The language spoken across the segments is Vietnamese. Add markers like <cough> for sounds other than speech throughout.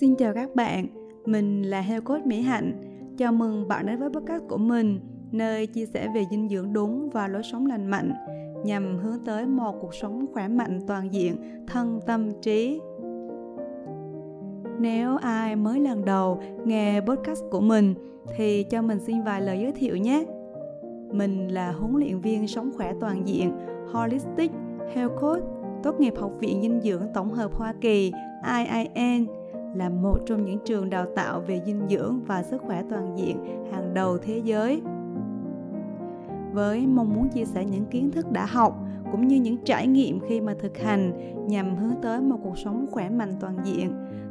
Xin chào các bạn, mình là Heo Cốt Mỹ Hạnh. Chào mừng bạn đến với podcast của mình, nơi chia sẻ về dinh dưỡng đúng và lối sống lành mạnh nhằm hướng tới một cuộc sống khỏe mạnh toàn diện, thân tâm trí. Nếu ai mới lần đầu nghe podcast của mình thì cho mình xin vài lời giới thiệu nhé. Mình là huấn luyện viên sống khỏe toàn diện, Holistic Health Coach, tốt nghiệp Học viện Dinh dưỡng Tổng hợp Hoa Kỳ, IIN, là một trong những trường đào tạo về dinh dưỡng và sức khỏe toàn diện hàng đầu thế giới. Với mong muốn chia sẻ những kiến thức đã học cũng như những trải nghiệm khi mà thực hành nhằm hướng tới một cuộc sống khỏe mạnh toàn diện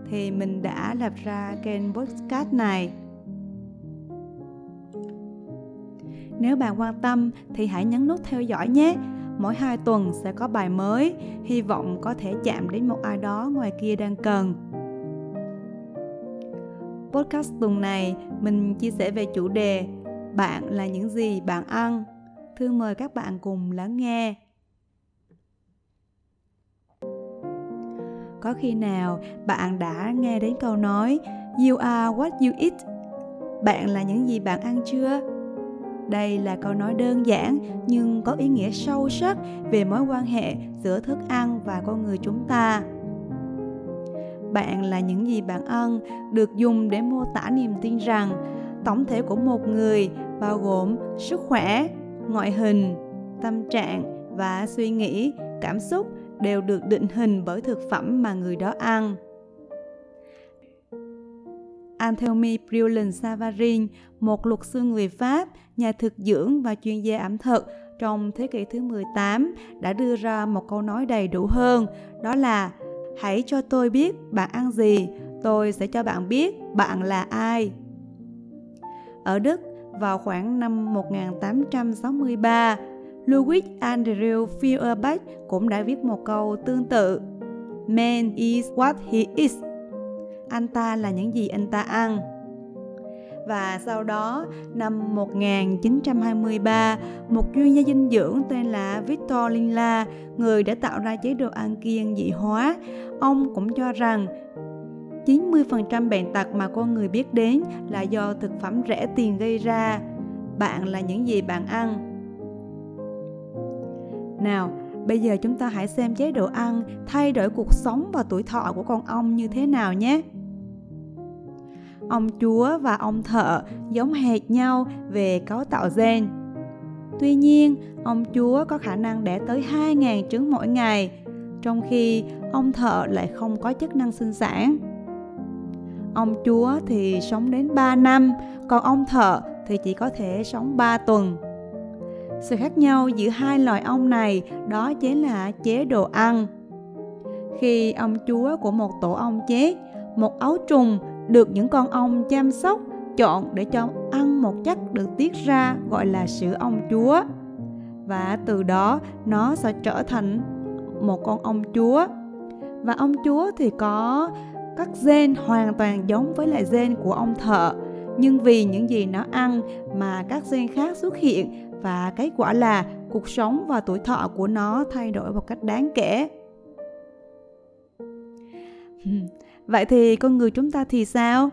thì mình đã lập ra kênh podcast này. Nếu bạn quan tâm thì hãy nhấn nút theo dõi nhé. Mỗi hai tuần sẽ có bài mới, hy vọng có thể chạm đến một ai đó ngoài kia đang cần. Podcast tuần này mình chia sẻ về chủ đề bạn là những gì bạn ăn? Thương mời các bạn cùng lắng nghe. Có khi nào bạn đã nghe đến câu nói you are what you eat? Bạn là những gì bạn ăn chưa? Đây là câu nói đơn giản, nhưng có ý nghĩa sâu sắc về mối quan hệ giữa thức ăn và con người chúng ta. Bạn là những gì bạn ăn, được dùng để mô tả niềm tin rằng tổng thể của một người bao gồm sức khỏe, ngoại hình, tâm trạng và suy nghĩ, cảm xúc đều được định hình bởi thực phẩm mà người đó ăn. Anthony Brulin Savarin, một luật sư người Pháp, nhà thực dưỡng và chuyên gia ẩm thực trong thế kỷ thứ 18 đã đưa ra một câu nói đầy đủ hơn, đó là Hãy cho tôi biết bạn ăn gì, tôi sẽ cho bạn biết bạn là ai. Ở Đức, vào khoảng năm 1863, Louis Andrew Feuerbach cũng đã viết một câu tương tự. Man is what he is. Anh ta là những gì anh ta ăn và sau đó năm 1923, một chuyên gia dinh dưỡng tên là Victor Linla, người đã tạo ra chế độ ăn kiêng dị hóa, ông cũng cho rằng 90% bệnh tật mà con người biết đến là do thực phẩm rẻ tiền gây ra. Bạn là những gì bạn ăn. Nào, bây giờ chúng ta hãy xem chế độ ăn thay đổi cuộc sống và tuổi thọ của con ong như thế nào nhé ông chúa và ông thợ giống hệt nhau về cấu tạo gen. Tuy nhiên, ông chúa có khả năng đẻ tới 2.000 trứng mỗi ngày, trong khi ông thợ lại không có chức năng sinh sản. Ông chúa thì sống đến 3 năm, còn ông thợ thì chỉ có thể sống 3 tuần. Sự khác nhau giữa hai loài ong này đó chính là chế độ ăn. Khi ông chúa của một tổ ong chết, một ấu trùng được những con ong chăm sóc, chọn để cho ăn một chất được tiết ra gọi là sữa ong chúa. Và từ đó nó sẽ trở thành một con ong chúa. Và ong chúa thì có các gen hoàn toàn giống với lại gen của ong thợ. Nhưng vì những gì nó ăn mà các gen khác xuất hiện và kết quả là cuộc sống và tuổi thọ của nó thay đổi một cách đáng kể. <laughs> Vậy thì con người chúng ta thì sao?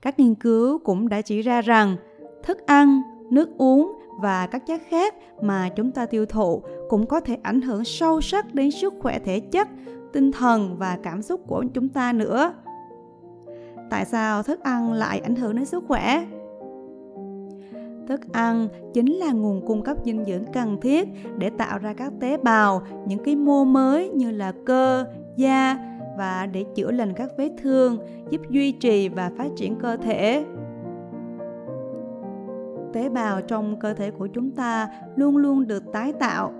Các nghiên cứu cũng đã chỉ ra rằng thức ăn, nước uống và các chất khác mà chúng ta tiêu thụ cũng có thể ảnh hưởng sâu sắc đến sức khỏe thể chất, tinh thần và cảm xúc của chúng ta nữa. Tại sao thức ăn lại ảnh hưởng đến sức khỏe? Thức ăn chính là nguồn cung cấp dinh dưỡng cần thiết để tạo ra các tế bào, những cái mô mới như là cơ, da, và để chữa lành các vết thương, giúp duy trì và phát triển cơ thể. Tế bào trong cơ thể của chúng ta luôn luôn được tái tạo.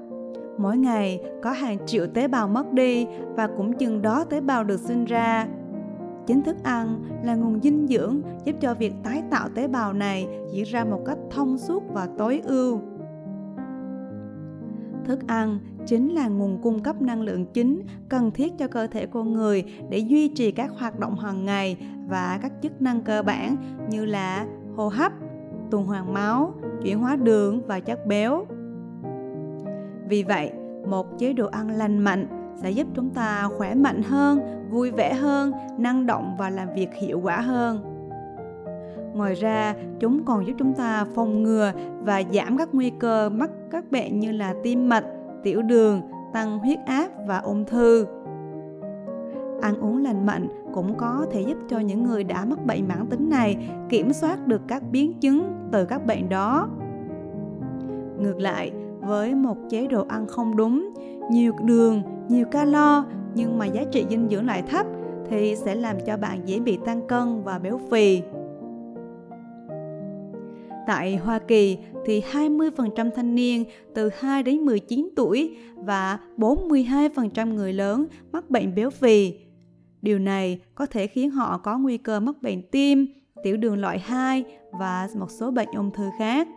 Mỗi ngày có hàng triệu tế bào mất đi và cũng chừng đó tế bào được sinh ra. Chính thức ăn là nguồn dinh dưỡng giúp cho việc tái tạo tế bào này diễn ra một cách thông suốt và tối ưu. Thức ăn chính là nguồn cung cấp năng lượng chính cần thiết cho cơ thể con người để duy trì các hoạt động hàng ngày và các chức năng cơ bản như là hô hấp, tuần hoàn máu, chuyển hóa đường và chất béo. Vì vậy, một chế độ ăn lành mạnh sẽ giúp chúng ta khỏe mạnh hơn, vui vẻ hơn, năng động và làm việc hiệu quả hơn. Ngoài ra, chúng còn giúp chúng ta phòng ngừa và giảm các nguy cơ mắc các bệnh như là tim mạch, tiểu đường, tăng huyết áp và ung thư. Ăn uống lành mạnh cũng có thể giúp cho những người đã mắc bệnh mãn tính này kiểm soát được các biến chứng từ các bệnh đó. Ngược lại, với một chế độ ăn không đúng, nhiều đường, nhiều calo nhưng mà giá trị dinh dưỡng lại thấp thì sẽ làm cho bạn dễ bị tăng cân và béo phì. Tại Hoa Kỳ thì 20% thanh niên từ 2 đến 19 tuổi và 42% người lớn mắc bệnh béo phì. Điều này có thể khiến họ có nguy cơ mắc bệnh tim, tiểu đường loại 2 và một số bệnh ung thư khác.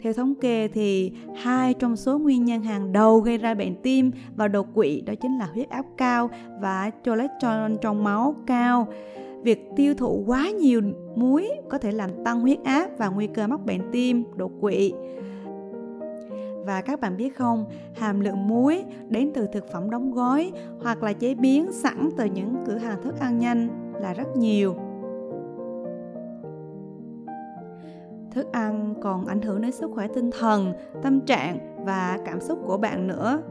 Theo thống kê thì hai trong số nguyên nhân hàng đầu gây ra bệnh tim và đột quỵ đó chính là huyết áp cao và cholesterol trong máu cao. Việc tiêu thụ quá nhiều muối có thể làm tăng huyết áp và nguy cơ mắc bệnh tim, đột quỵ. Và các bạn biết không, hàm lượng muối đến từ thực phẩm đóng gói hoặc là chế biến sẵn từ những cửa hàng thức ăn nhanh là rất nhiều thức ăn còn ảnh hưởng đến sức khỏe tinh thần tâm trạng và cảm xúc của bạn nữa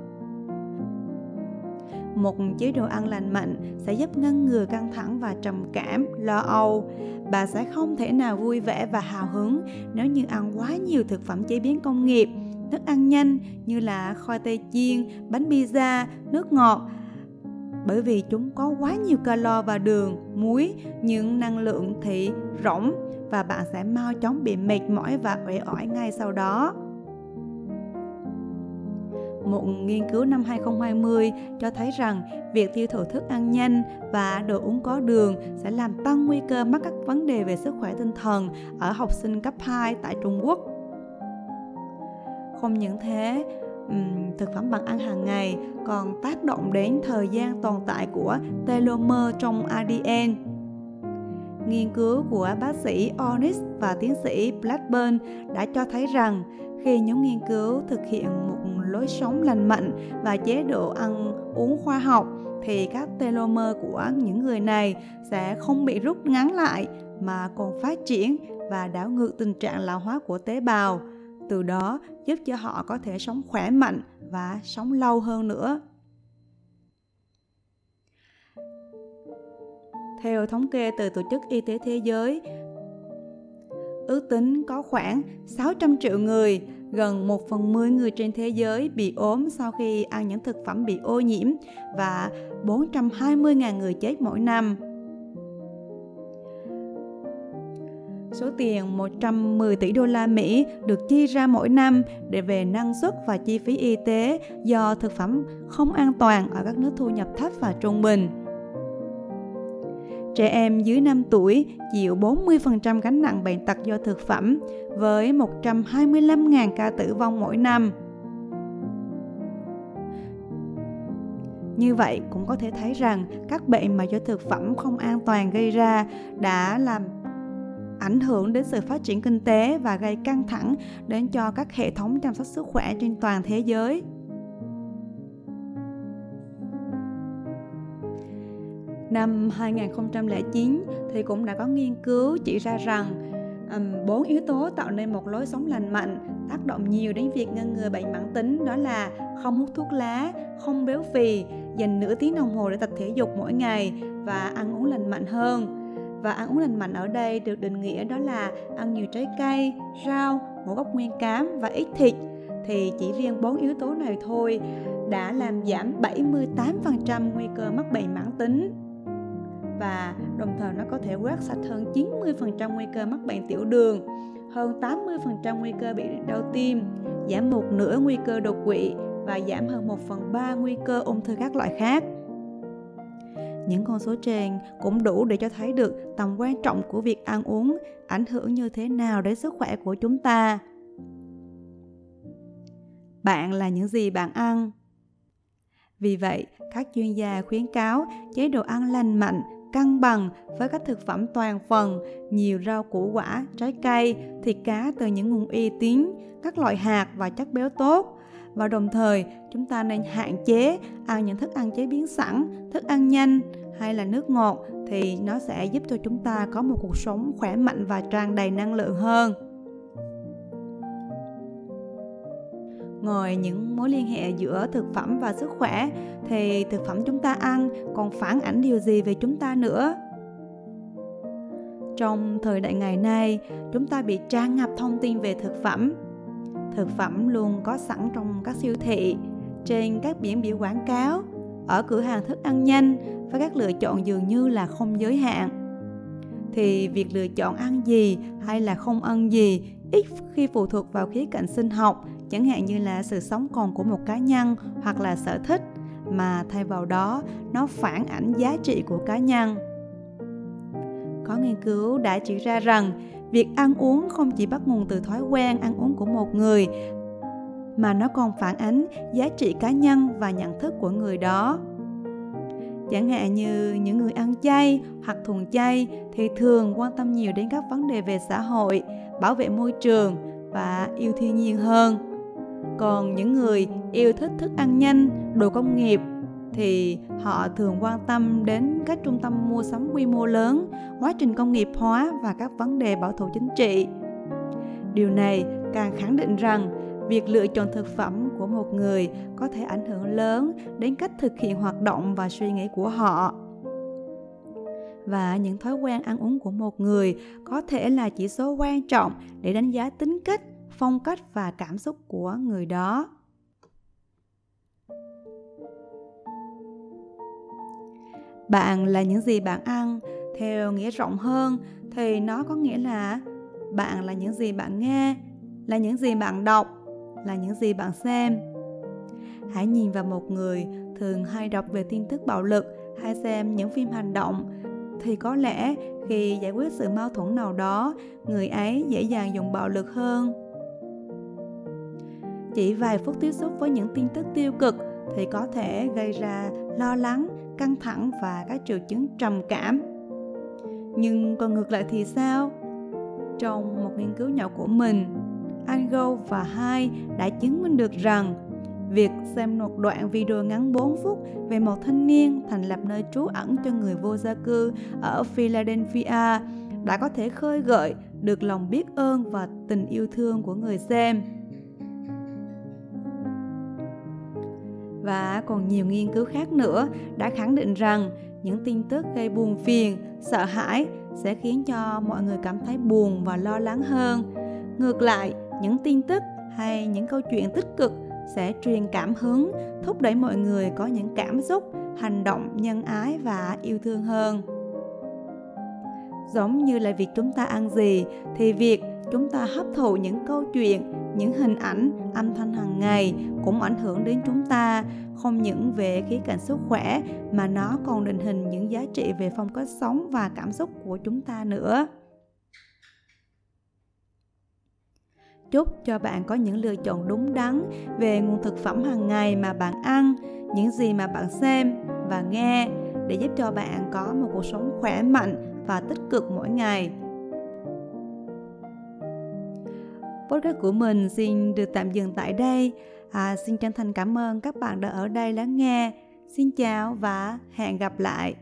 một chế độ ăn lành mạnh sẽ giúp ngăn ngừa căng thẳng và trầm cảm, lo âu bạn sẽ không thể nào vui vẻ và hào hứng nếu như ăn quá nhiều thực phẩm chế biến công nghiệp, thức ăn nhanh như là khoai tây chiên, bánh pizza, nước ngọt bởi vì chúng có quá nhiều calo và đường, muối, những năng lượng thì rỗng và bạn sẽ mau chóng bị mệt mỏi và uể oải ngay sau đó. Một nghiên cứu năm 2020 cho thấy rằng việc tiêu thụ thức ăn nhanh và đồ uống có đường sẽ làm tăng nguy cơ mắc các vấn đề về sức khỏe tinh thần ở học sinh cấp 2 tại Trung Quốc. Không những thế, thực phẩm bằng ăn hàng ngày còn tác động đến thời gian tồn tại của telomere trong ADN Nghiên cứu của bác sĩ Onis và tiến sĩ Blackburn đã cho thấy rằng khi nhóm nghiên cứu thực hiện một lối sống lành mạnh và chế độ ăn uống khoa học thì các telomere của những người này sẽ không bị rút ngắn lại mà còn phát triển và đảo ngược tình trạng lão hóa của tế bào. Từ đó giúp cho họ có thể sống khỏe mạnh và sống lâu hơn nữa. Theo thống kê từ Tổ chức Y tế Thế giới, ước tính có khoảng 600 triệu người, gần 1 phần 10 người trên thế giới bị ốm sau khi ăn những thực phẩm bị ô nhiễm và 420.000 người chết mỗi năm. Số tiền 110 tỷ đô la Mỹ được chi ra mỗi năm để về năng suất và chi phí y tế do thực phẩm không an toàn ở các nước thu nhập thấp và trung bình. Trẻ em dưới 5 tuổi chịu 40% gánh nặng bệnh tật do thực phẩm, với 125.000 ca tử vong mỗi năm. Như vậy cũng có thể thấy rằng các bệnh mà do thực phẩm không an toàn gây ra đã làm ảnh hưởng đến sự phát triển kinh tế và gây căng thẳng đến cho các hệ thống chăm sóc sức khỏe trên toàn thế giới. Năm 2009 thì cũng đã có nghiên cứu chỉ ra rằng bốn um, yếu tố tạo nên một lối sống lành mạnh tác động nhiều đến việc ngăn ngừa bệnh mãn tính đó là không hút thuốc lá, không béo phì, dành nửa tiếng đồng hồ để tập thể dục mỗi ngày và ăn uống lành mạnh hơn. Và ăn uống lành mạnh ở đây được định nghĩa đó là ăn nhiều trái cây, rau, ngũ cốc nguyên cám và ít thịt. Thì chỉ riêng bốn yếu tố này thôi đã làm giảm 78% nguy cơ mắc bệnh mãn tính và đồng thời nó có thể quét sạch hơn 90% nguy cơ mắc bệnh tiểu đường, hơn 80% nguy cơ bị đau tim, giảm một nửa nguy cơ đột quỵ và giảm hơn 1 phần 3 nguy cơ ung thư các loại khác. Những con số trên cũng đủ để cho thấy được tầm quan trọng của việc ăn uống ảnh hưởng như thế nào đến sức khỏe của chúng ta. Bạn là những gì bạn ăn? Vì vậy, các chuyên gia khuyến cáo chế độ ăn lành mạnh cân bằng với các thực phẩm toàn phần, nhiều rau củ quả, trái cây, thịt cá từ những nguồn uy tín, các loại hạt và chất béo tốt. Và đồng thời, chúng ta nên hạn chế ăn những thức ăn chế biến sẵn, thức ăn nhanh hay là nước ngọt thì nó sẽ giúp cho chúng ta có một cuộc sống khỏe mạnh và tràn đầy năng lượng hơn. Ngoài những mối liên hệ giữa thực phẩm và sức khỏe, thì thực phẩm chúng ta ăn còn phản ảnh điều gì về chúng ta nữa? Trong thời đại ngày nay, chúng ta bị tràn ngập thông tin về thực phẩm. Thực phẩm luôn có sẵn trong các siêu thị, trên các biển biểu quảng cáo, ở cửa hàng thức ăn nhanh và các lựa chọn dường như là không giới hạn. Thì việc lựa chọn ăn gì hay là không ăn gì ít khi phụ thuộc vào khía cạnh sinh học chẳng hạn như là sự sống còn của một cá nhân hoặc là sở thích, mà thay vào đó, nó phản ảnh giá trị của cá nhân. Có nghiên cứu đã chỉ ra rằng, việc ăn uống không chỉ bắt nguồn từ thói quen ăn uống của một người, mà nó còn phản ánh giá trị cá nhân và nhận thức của người đó. Chẳng hạn như những người ăn chay hoặc thuần chay thì thường quan tâm nhiều đến các vấn đề về xã hội, bảo vệ môi trường và yêu thiên nhiên hơn còn những người yêu thích thức ăn nhanh, đồ công nghiệp thì họ thường quan tâm đến các trung tâm mua sắm quy mô lớn, quá trình công nghiệp hóa và các vấn đề bảo thủ chính trị. Điều này càng khẳng định rằng việc lựa chọn thực phẩm của một người có thể ảnh hưởng lớn đến cách thực hiện hoạt động và suy nghĩ của họ. Và những thói quen ăn uống của một người có thể là chỉ số quan trọng để đánh giá tính cách phong cách và cảm xúc của người đó. Bạn là những gì bạn ăn, theo nghĩa rộng hơn, thì nó có nghĩa là bạn là những gì bạn nghe, là những gì bạn đọc, là những gì bạn xem. Hãy nhìn vào một người thường hay đọc về tin tức bạo lực hay xem những phim hành động, thì có lẽ khi giải quyết sự mâu thuẫn nào đó, người ấy dễ dàng dùng bạo lực hơn chỉ vài phút tiếp xúc với những tin tức tiêu cực thì có thể gây ra lo lắng, căng thẳng và các triệu chứng trầm cảm nhưng còn ngược lại thì sao trong một nghiên cứu nhỏ của mình Ango và Hai đã chứng minh được rằng việc xem một đoạn video ngắn 4 phút về một thanh niên thành lập nơi trú ẩn cho người vô gia cư ở Philadelphia đã có thể khơi gợi được lòng biết ơn và tình yêu thương của người xem. Và còn nhiều nghiên cứu khác nữa đã khẳng định rằng những tin tức gây buồn phiền, sợ hãi sẽ khiến cho mọi người cảm thấy buồn và lo lắng hơn. Ngược lại, những tin tức hay những câu chuyện tích cực sẽ truyền cảm hứng thúc đẩy mọi người có những cảm xúc hành động nhân ái và yêu thương hơn giống như là việc chúng ta ăn gì thì việc chúng ta hấp thụ những câu chuyện, những hình ảnh, âm thanh hàng ngày cũng ảnh hưởng đến chúng ta, không những về khía cạnh sức khỏe mà nó còn định hình những giá trị về phong cách sống và cảm xúc của chúng ta nữa. Chúc cho bạn có những lựa chọn đúng đắn về nguồn thực phẩm hàng ngày mà bạn ăn, những gì mà bạn xem và nghe để giúp cho bạn có một cuộc sống khỏe mạnh và tích cực mỗi ngày. Podcast của mình xin được tạm dừng tại đây. À, xin chân thành cảm ơn các bạn đã ở đây lắng nghe. Xin chào và hẹn gặp lại.